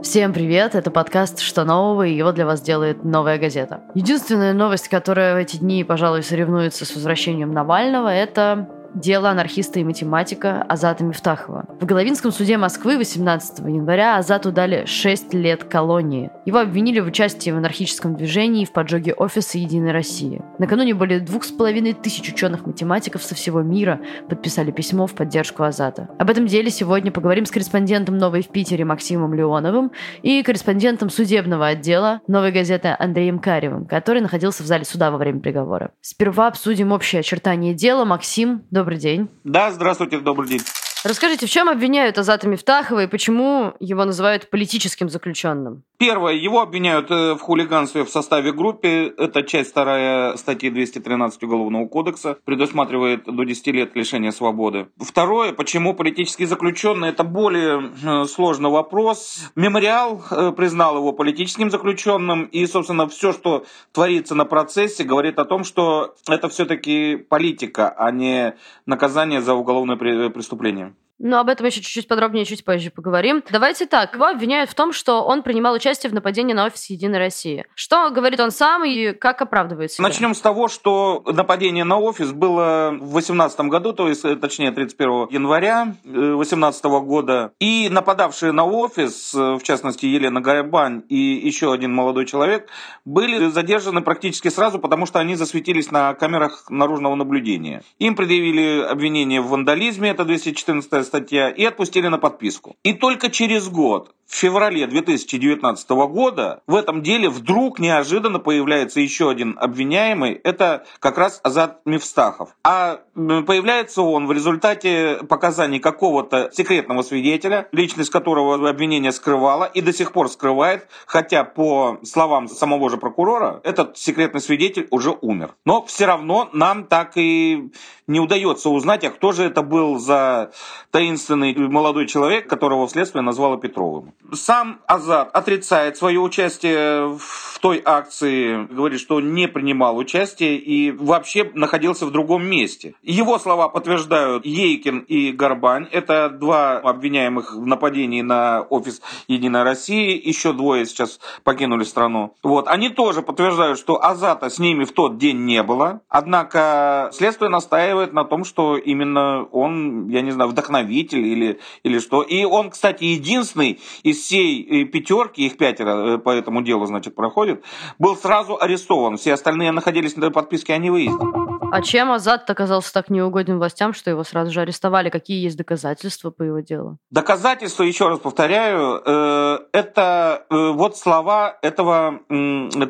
Всем привет, это подкаст «Что нового?» и его для вас делает «Новая газета». Единственная новость, которая в эти дни, пожалуй, соревнуется с возвращением Навального, это дело анархиста и математика Азата Мифтахова. В Головинском суде Москвы 18 января Азату дали 6 лет колонии. Его обвинили в участии в анархическом движении и в поджоге офиса «Единой России». Накануне более двух с половиной тысяч ученых-математиков со всего мира подписали письмо в поддержку Азата. Об этом деле сегодня поговорим с корреспондентом «Новой в Питере» Максимом Леоновым и корреспондентом судебного отдела «Новой газеты» Андреем Каревым, который находился в зале суда во время приговора. Сперва обсудим общее очертание дела. Максим, Добрый день. Да, здравствуйте, добрый день. Расскажите, в чем обвиняют Азата Мифтахова и почему его называют политическим заключенным? Первое, его обвиняют э, в хулиганстве в составе группы. Это часть вторая статьи 213 Уголовного кодекса. Предусматривает до 10 лет лишения свободы. Второе, почему политический заключенный, это более э, сложный вопрос. Мемориал э, признал его политическим заключенным. И, собственно, все, что творится на процессе, говорит о том, что это все-таки политика, а не наказание за уголовное преступление. Ну, об этом еще чуть-чуть подробнее чуть позже поговорим. Давайте так. Его обвиняют в том, что он принимал участие в нападении на офис Единой России. Что говорит он сам и как оправдывает себя? Начнем с того, что нападение на офис было в 2018 году, то есть, э, точнее, 31 января 2018 э, года. И нападавшие на офис, э, в частности, Елена Гайбань и еще один молодой человек, были задержаны практически сразу, потому что они засветились на камерах наружного наблюдения. Им предъявили обвинение в вандализме, это 214 статья, и отпустили на подписку. И только через год, в феврале 2019 года, в этом деле вдруг неожиданно появляется еще один обвиняемый, это как раз Азат Мифстахов. А появляется он в результате показаний какого-то секретного свидетеля, личность которого обвинение скрывало и до сих пор скрывает, хотя по словам самого же прокурора, этот секретный свидетель уже умер. Но все равно нам так и не удается узнать, а кто же это был за таинственный молодой человек, которого вследствие назвала Петровым. Сам Азат отрицает свое участие в той акции, говорит, что не принимал участие и вообще находился в другом месте. Его слова подтверждают Ейкин и Горбань. Это два обвиняемых в нападении на офис Единой России. Еще двое сейчас покинули страну. Вот. Они тоже подтверждают, что Азата с ними в тот день не было. Однако следствие настаивает на том, что именно он, я не знаю, вдохновил вдохновитель или, или что. И он, кстати, единственный из всей э, пятерки, их пятеро э, по этому делу, значит, проходит, был сразу арестован. Все остальные находились на подписке о невыезде. А чем Азат оказался так неугоден властям, что его сразу же арестовали? Какие есть доказательства по его делу? Доказательства, еще раз повторяю, э, это вот слова этого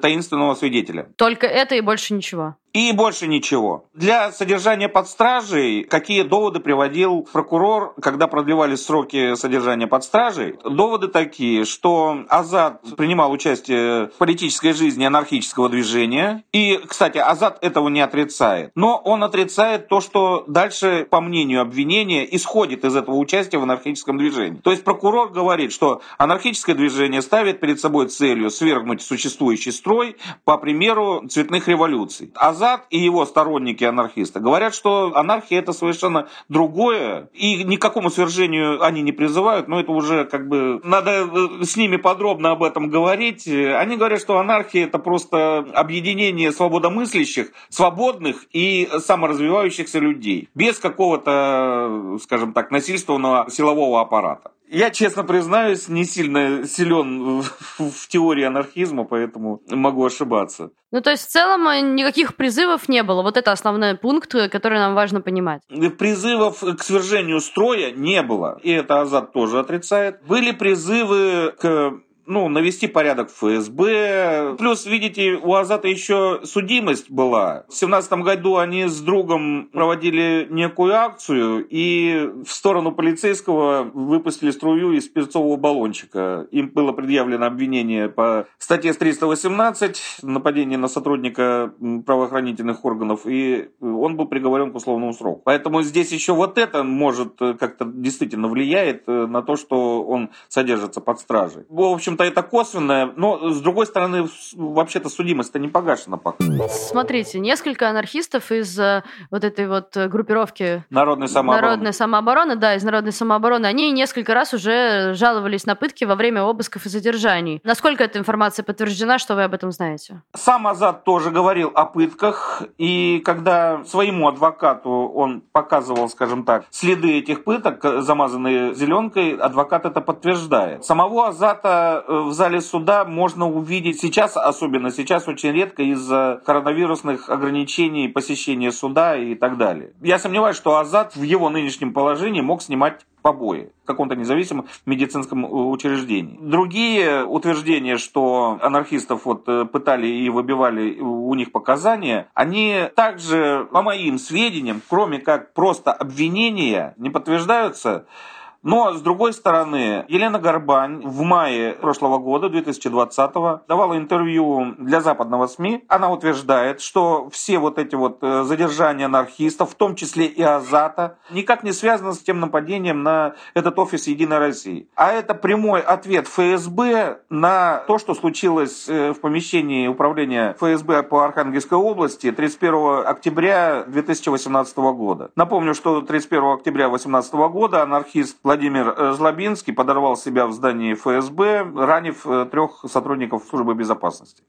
таинственного свидетеля. Только это и больше ничего? И больше ничего. Для содержания под стражей, какие доводы приводил прокурор, когда продлевались сроки содержания под стражей? Доводы такие, что Азат принимал участие в политической жизни анархического движения. И, кстати, Азат этого не отрицает. Но он отрицает то, что дальше, по мнению обвинения, исходит из этого участия в анархическом движении. То есть прокурор говорит, что анархическое движение ставит перед собой целью свергнуть существующий строй по примеру цветных революций. Азат Азат и его сторонники анархисты говорят, что анархия это совершенно другое, и ни к какому свержению они не призывают, но это уже как бы надо э, с ними подробно об этом говорить. Они говорят, что анархия это просто объединение свободомыслящих, свободных и саморазвивающихся людей, без какого-то, скажем так, насильственного силового аппарата. Я, честно признаюсь, не сильно силен в теории анархизма, поэтому могу ошибаться. Ну, то есть, в целом, э, никаких призывов не было. Вот это основной пункт, э, который нам важно понимать. Призывов к свержению строя не было. И это Азат тоже отрицает. Были призывы к ну, навести порядок в ФСБ. Плюс, видите, у Азата еще судимость была. В семнадцатом году они с другом проводили некую акцию и в сторону полицейского выпустили струю из перцового баллончика. Им было предъявлено обвинение по статье 318 нападение на сотрудника правоохранительных органов, и он был приговорен к условному сроку. Поэтому здесь еще вот это может как-то действительно влияет на то, что он содержится под стражей. В общем общем-то, это косвенное, но, с другой стороны, вообще-то судимость-то не погашена пока. Смотрите, несколько анархистов из э, вот этой вот группировки Народной самообороны. Народной самообороны, да, из Народной самообороны, они несколько раз уже жаловались на пытки во время обысков и задержаний. Насколько эта информация подтверждена, что вы об этом знаете? Сам Азат тоже говорил о пытках, и когда своему адвокату он показывал, скажем так, следы этих пыток, замазанные зеленкой, адвокат это подтверждает. Самого Азата э, в зале суда можно увидеть сейчас, особенно сейчас, очень редко из-за коронавирусных ограничений посещения суда и так далее. Я сомневаюсь, что Азат в его нынешнем положении мог снимать побои в каком-то независимом медицинском э, учреждении. Другие утверждения, что анархистов вот э, пытали и выбивали у них показания, они также, по моим сведениям, кроме как просто обвинения, не подтверждаются но, с другой стороны, Елена Горбань в мае прошлого года, 2020 давала интервью для западного СМИ. Она утверждает, что все вот эти вот э, задержания анархистов, в том числе и Азата, никак не связаны с тем нападением на этот офис Единой России. А это прямой ответ ФСБ на то, что случилось э, в помещении управления ФСБ по Архангельской области 31 октября 2018 года. Напомню, что 31 октября 2018 года анархист Владимир э, Злобинский подорвал себя в здании ФСБ, ранив э, трех сотрудников службы безопасности.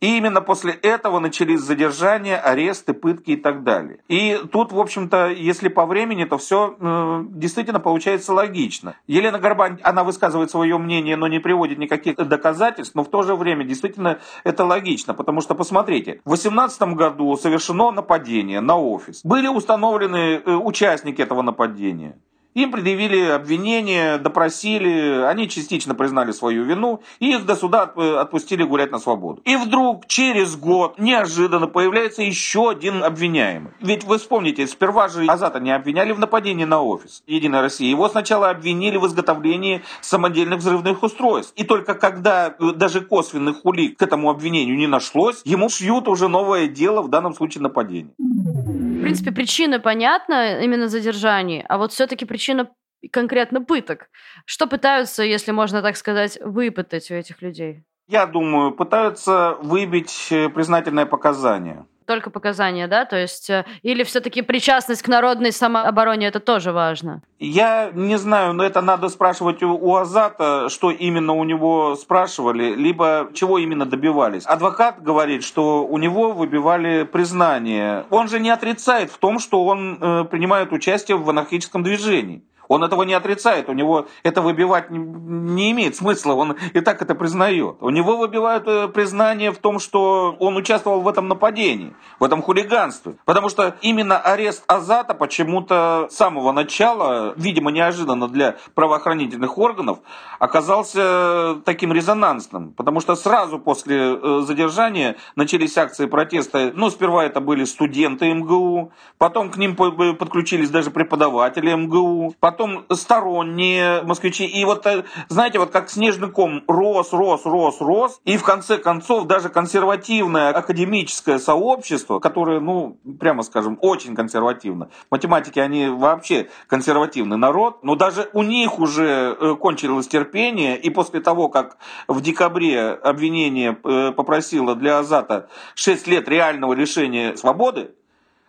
И именно после этого начались задержания, аресты, пытки и так далее. И тут, в общем-то, если по времени, то все э, действительно получается логично. Елена Горбань, она высказывает свое мнение, но не приводит никаких доказательств, но в то же время действительно это логично, потому что, посмотрите, в 2018 году совершено нападение на офис. Были установлены э, участники этого нападения. Им предъявили обвинения, допросили, они частично признали свою вину, и их до суда отпустили гулять на свободу. И вдруг через год неожиданно появляется еще один обвиняемый. Ведь вы вспомните, сперва же Азата не обвиняли в нападении на офис Единой России. Его сначала обвинили в изготовлении самодельных взрывных устройств. И только когда даже косвенных улик к этому обвинению не нашлось, ему шьют уже новое дело, в данном случае нападение. В принципе, причина понятна, именно задержание, а вот все-таки причина конкретно пыток. Что пытаются, если можно так сказать, выпытать у этих людей? Я думаю, пытаются выбить э, признательное показание только показания, да? То есть, э, или все-таки причастность к народной самообороне это тоже важно? Я не знаю, но это надо спрашивать у, у Азата, что именно у него спрашивали, либо чего именно добивались. Адвокат говорит, что у него выбивали признание. Он же не отрицает в том, что он э, принимает участие в анархическом движении. Он этого не отрицает, у него это выбивать не, имеет смысла, он и так это признает. У него выбивают э, признание в том, что он участвовал в этом нападении, в этом хулиганстве. Потому что именно арест Азата почему-то с самого начала, видимо, неожиданно для правоохранительных органов, оказался таким резонансным. Потому что сразу после э, задержания начались акции протеста. Ну, сперва это были студенты МГУ, потом к ним подключились даже преподаватели МГУ, потом потом сторонние москвичи. И вот, э, знаете, вот как снежный ком рос, рос, рос, рос. И в конце концов даже консервативное академическое сообщество, которое, ну, прямо скажем, очень консервативно. Математики, они вообще консервативный народ. Но даже у них уже э, кончилось терпение. И после того, как в декабре обвинение э, попросило для Азата 6 лет реального лишения свободы,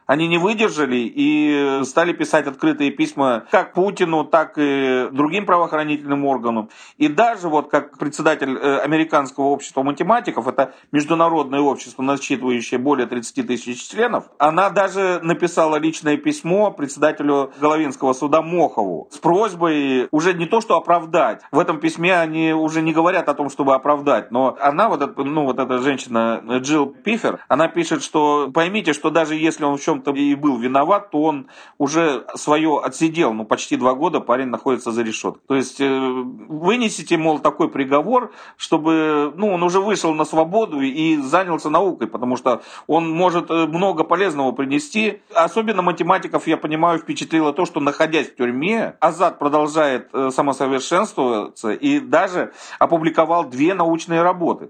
они не выдержали и стали писать открытые письма как Путину, так и другим правоохранительным органам. И даже вот как председатель э, Американского общества математиков, это международное общество, насчитывающее более 30 тысяч членов, она даже написала личное письмо председателю Головинского суда Мохову с просьбой уже не то, что оправдать. В этом письме они уже не говорят о том, чтобы оправдать, но она, вот, ну, вот эта женщина Джилл Пифер, она пишет, что поймите, что даже если он в чем чем-то и был виноват, то он уже свое отсидел. Ну, почти два года парень находится за решеткой. То есть э, вынесите, мол, такой приговор, чтобы ну, он уже вышел на свободу и занялся наукой, потому что он может э, много полезного принести. Особенно математиков, я понимаю, впечатлило то, что находясь в тюрьме, Азад продолжает э, самосовершенствоваться и даже опубликовал две научные работы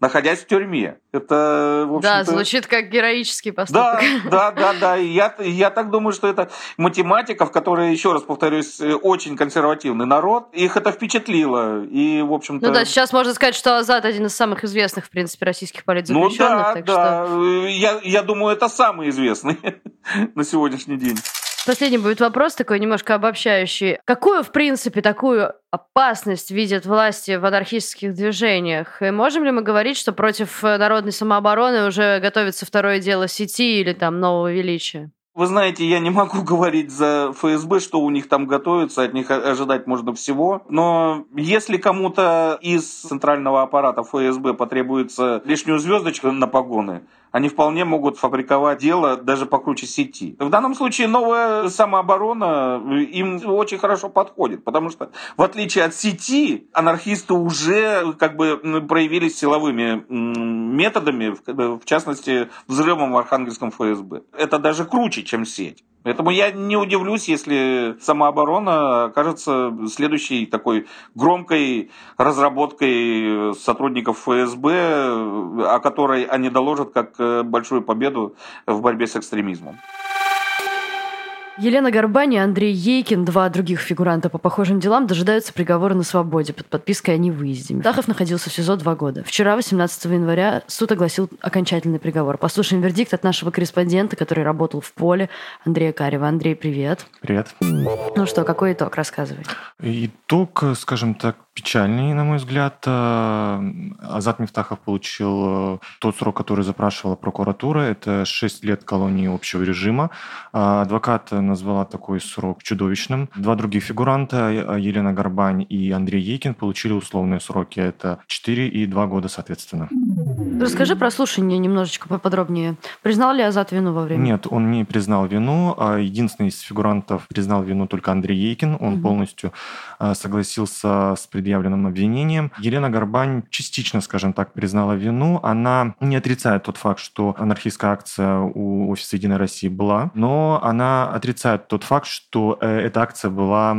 находясь в тюрьме. Это, в Да, звучит как героический поступок. Да, да, да, да. И я, я так думаю, что это математиков, которые, еще раз повторюсь, очень консервативный народ, их это впечатлило. И, в общем-то... Ну да, сейчас можно сказать, что Азат один из самых известных, в принципе, российских политзаключенных. Ну да, так да. Что... Я, я думаю, это самый известный на сегодняшний день. Последний будет вопрос такой немножко обобщающий. Какую, в принципе, такую опасность видят власти в анархистских движениях? И можем ли мы говорить, что против народной самообороны уже готовится второе дело сети или там нового величия? Вы знаете, я не могу говорить за ФСБ, что у них там готовится, от них ожидать можно всего. Но если кому-то из центрального аппарата ФСБ потребуется лишнюю звездочку на погоны, они вполне могут фабриковать дело даже покруче сети. В данном случае новая самооборона им очень хорошо подходит, потому что в отличие от сети, анархисты уже как бы проявились силовыми методами, в частности, взрывом в Архангельском ФСБ. Это даже круче, чем сеть. Поэтому я не удивлюсь, если самооборона окажется следующей такой громкой разработкой сотрудников ФСБ, о которой они доложат как э, большую победу в борьбе с экстремизмом. Елена Горбань и Андрей Ейкин, два других фигуранта по похожим делам, дожидаются приговора на свободе под подпиской о невыезде. Тахов находился в СИЗО два года. Вчера, 18 января, суд огласил окончательный приговор. Послушаем вердикт от нашего корреспондента, который работал в поле, Андрея Карева. Андрей, привет. Привет. Ну что, какой итог? Рассказывай. Итог, скажем так, печальный, на мой взгляд. Э, Азат Мифтахов получил э, тот срок, который запрашивала прокуратура. Это 6 лет колонии общего режима. А адвокат назвала такой срок чудовищным. Два других фигуранта, э, Елена Горбань и Андрей Ейкин, получили условные сроки. Это 4 и 2 года, соответственно. Расскажи про слушание немножечко поподробнее. Признал ли Азат вину во время? Нет, он не признал вину. А единственный из фигурантов признал вину только Андрей Ейкин. Он угу. полностью согласился с предъявленным обвинением. Елена Горбань частично, скажем так, признала вину. Она не отрицает тот факт, что анархистская акция у офиса «Единой России» была, но она отрицает тот факт, что э, эта акция была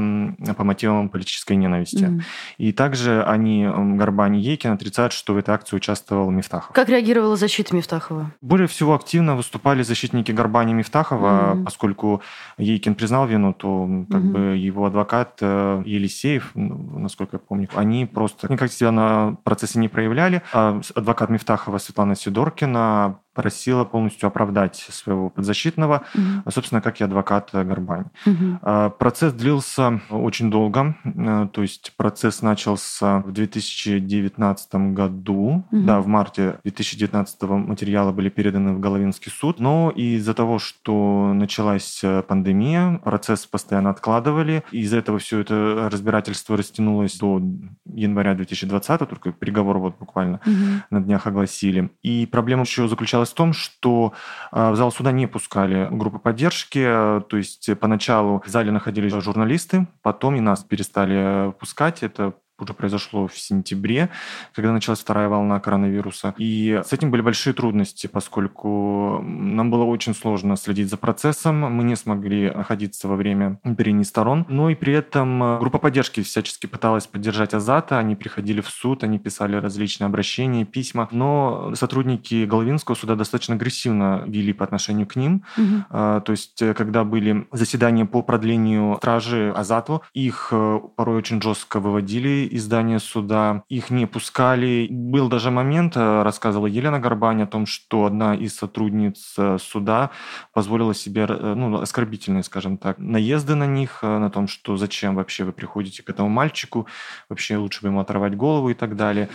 по мотивам политической ненависти. Mm. И также они, Горбань и Ейкин, отрицают, что в этой акции участвовал Мифтахов. Как реагировала защита Мифтахова? Более всего активно выступали защитники Горбани и Мифтахова, mm. поскольку Ейкин признал вину, то как mm. бы его адвокат э, Елисеев, насколько я помню, они просто никак себя на процессе не проявляли. А адвокат Мифтахова Светлана Сидоркина просила полностью оправдать своего подзащитного, угу. собственно, как и адвокат Горбань. Угу. Процесс длился очень долго, э, то есть процесс начался в 2019 году, угу. да, в марте 2019 материалы были переданы в Головинский суд, но из-за того, что началась э, пандемия, процесс постоянно откладывали, из-за этого все это разбирательство растянулось до января 2020, только приговор вот буквально угу. на днях огласили. И проблема еще заключалась заключалась в том, что а, в зал суда не пускали группы поддержки, то есть поначалу в зале находились журналисты, потом и нас перестали пускать. Это уже произошло в сентябре, когда началась вторая волна коронавируса. И с этим были большие трудности, поскольку нам было очень сложно следить за процессом, мы не смогли находиться во время прений сторон, но и при этом э, группа поддержки всячески пыталась поддержать Азата, они приходили в суд, они писали различные обращения, письма, но сотрудники Головинского суда достаточно агрессивно вели по отношению к ним. Угу. То есть, э, когда были заседания по продлению стражи Азату, их э, порой очень жестко выводили из здания суда, их не пускали. Был даже момент, э, рассказывала Елена Горбань о том, что одна из сотрудниц э, суда позволила себе э, ну, оскорбительные, скажем так, наезды на них, на том, что зачем вообще вы приходите к этому мальчику, вообще лучше бы ему оторвать голову и так далее.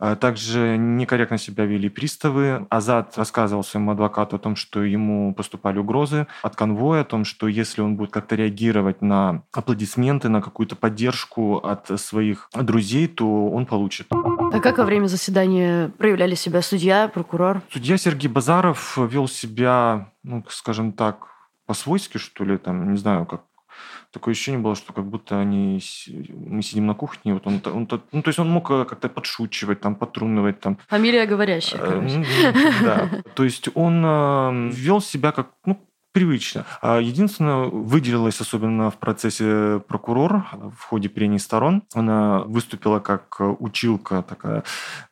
А также некорректно себя вели приставы. Азат рассказывал своему адвокату о том, что ему поступали угрозы от конвоя, о том, что если он будет как-то реагировать на аплодисменты, на какую-то поддержку от своих друзей, то он получит. А как во время заседания проявляли себя судья, прокурор? Судья Сергей Базаров вел себя, ну, скажем так, по-свойски, что ли, там, не знаю, как такое ощущение было, что как будто они мы сидим на кухне, вот он, он, ну то есть он мог э, как-то подшучивать, там потрунывать, там. Фамилия говорящая. Э, да. То есть он э, вел себя как ну привычно. А единственное, выделилась особенно в процессе прокурор в ходе прений сторон. Она выступила как училка такая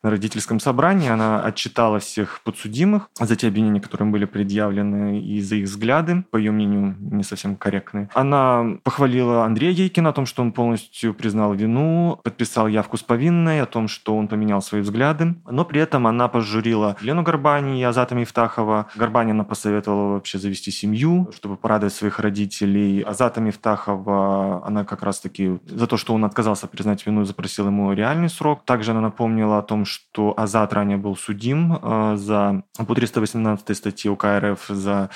на родительском собрании. Она отчитала всех подсудимых за те обвинения, которые были предъявлены, и за их взгляды, по ее мнению, не совсем корректные. Она похвалила Андрея Ейкина о том, что он полностью признал вину, подписал явку с повинной, о том, что он поменял свои взгляды. Но при этом она пожурила Лену Горбани и Азата Мифтахова. Горбанина посоветовала вообще завести семью семью, чтобы порадовать своих родителей. Азата Мифтахова, она как раз-таки за то, что он отказался признать вину, запросил ему реальный срок. Также она напомнила о том, что Азат ранее был судим э, за, по 318 статье УК РФ за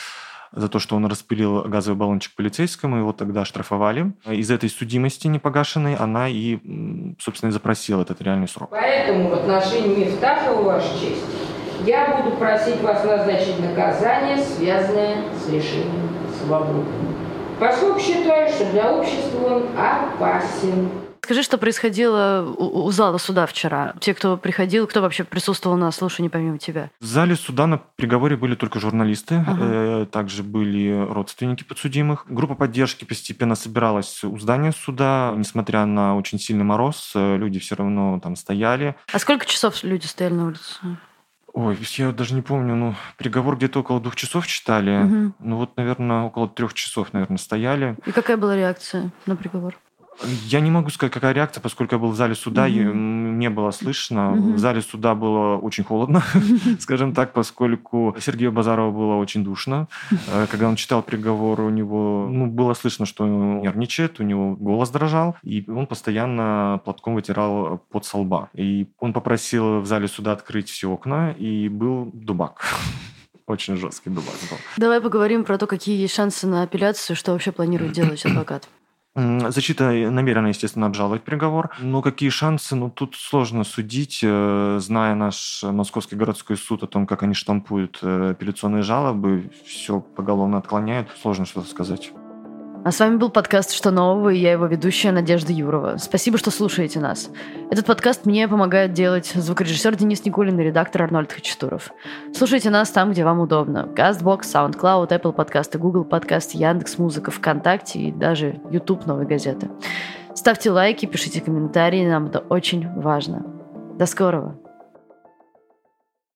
за то, что он распылил газовый баллончик полицейскому, его тогда штрафовали. Из этой судимости непогашенной она и, собственно, и запросила этот реальный срок. Поэтому в отношении Мифтахова, Ваша честь, я буду просить вас назначить наказание, связанное с лишением свободы. Поскольку считаю, что для общества он опасен. Скажи, что происходило у, зала суда вчера? Те, кто приходил, кто вообще присутствовал на слушании помимо тебя? В зале суда на приговоре были только журналисты, ага. э, также были родственники подсудимых. Группа поддержки постепенно собиралась у здания суда. Несмотря на очень сильный мороз, э, люди все равно там стояли. А сколько часов люди стояли на улице? Ой, я даже не помню, ну, приговор где-то около двух часов читали. Угу. Ну, вот, наверное, около трех часов, наверное, стояли. И какая была реакция на приговор? Я не могу сказать, какая реакция, поскольку я был в зале суда, mm-hmm. не было слышно. Mm-hmm. В зале суда было очень холодно, скажем так, поскольку Сергею Базарову было очень душно. Э, когда он читал приговор, у него ну, было слышно, что он нервничает, у него голос дрожал, и он постоянно платком вытирал под солба. И он попросил в зале суда открыть все окна, и был дубак очень жесткий дубак был. Давай поговорим про то, какие есть шансы на апелляцию, что вообще планирует делать адвокат. Защита намерена, естественно, обжаловать приговор. Но какие шансы? Ну, тут сложно судить, э, зная наш Московский городской суд о том, как они штампуют э, апелляционные жалобы, все поголовно отклоняют. Сложно что-то сказать. А с вами был подкаст «Что нового?» и я его ведущая Надежда Юрова. Спасибо, что слушаете нас. Этот подкаст мне помогает делать звукорежиссер Денис Никулин и редактор Арнольд Хачатуров. Слушайте нас там, где вам удобно. CastBox, SoundCloud, Apple подкасты, Google подкаст, Яндекс Музыка, ВКонтакте и даже YouTube Новой газеты. Ставьте лайки, пишите комментарии, нам это очень важно. До скорого!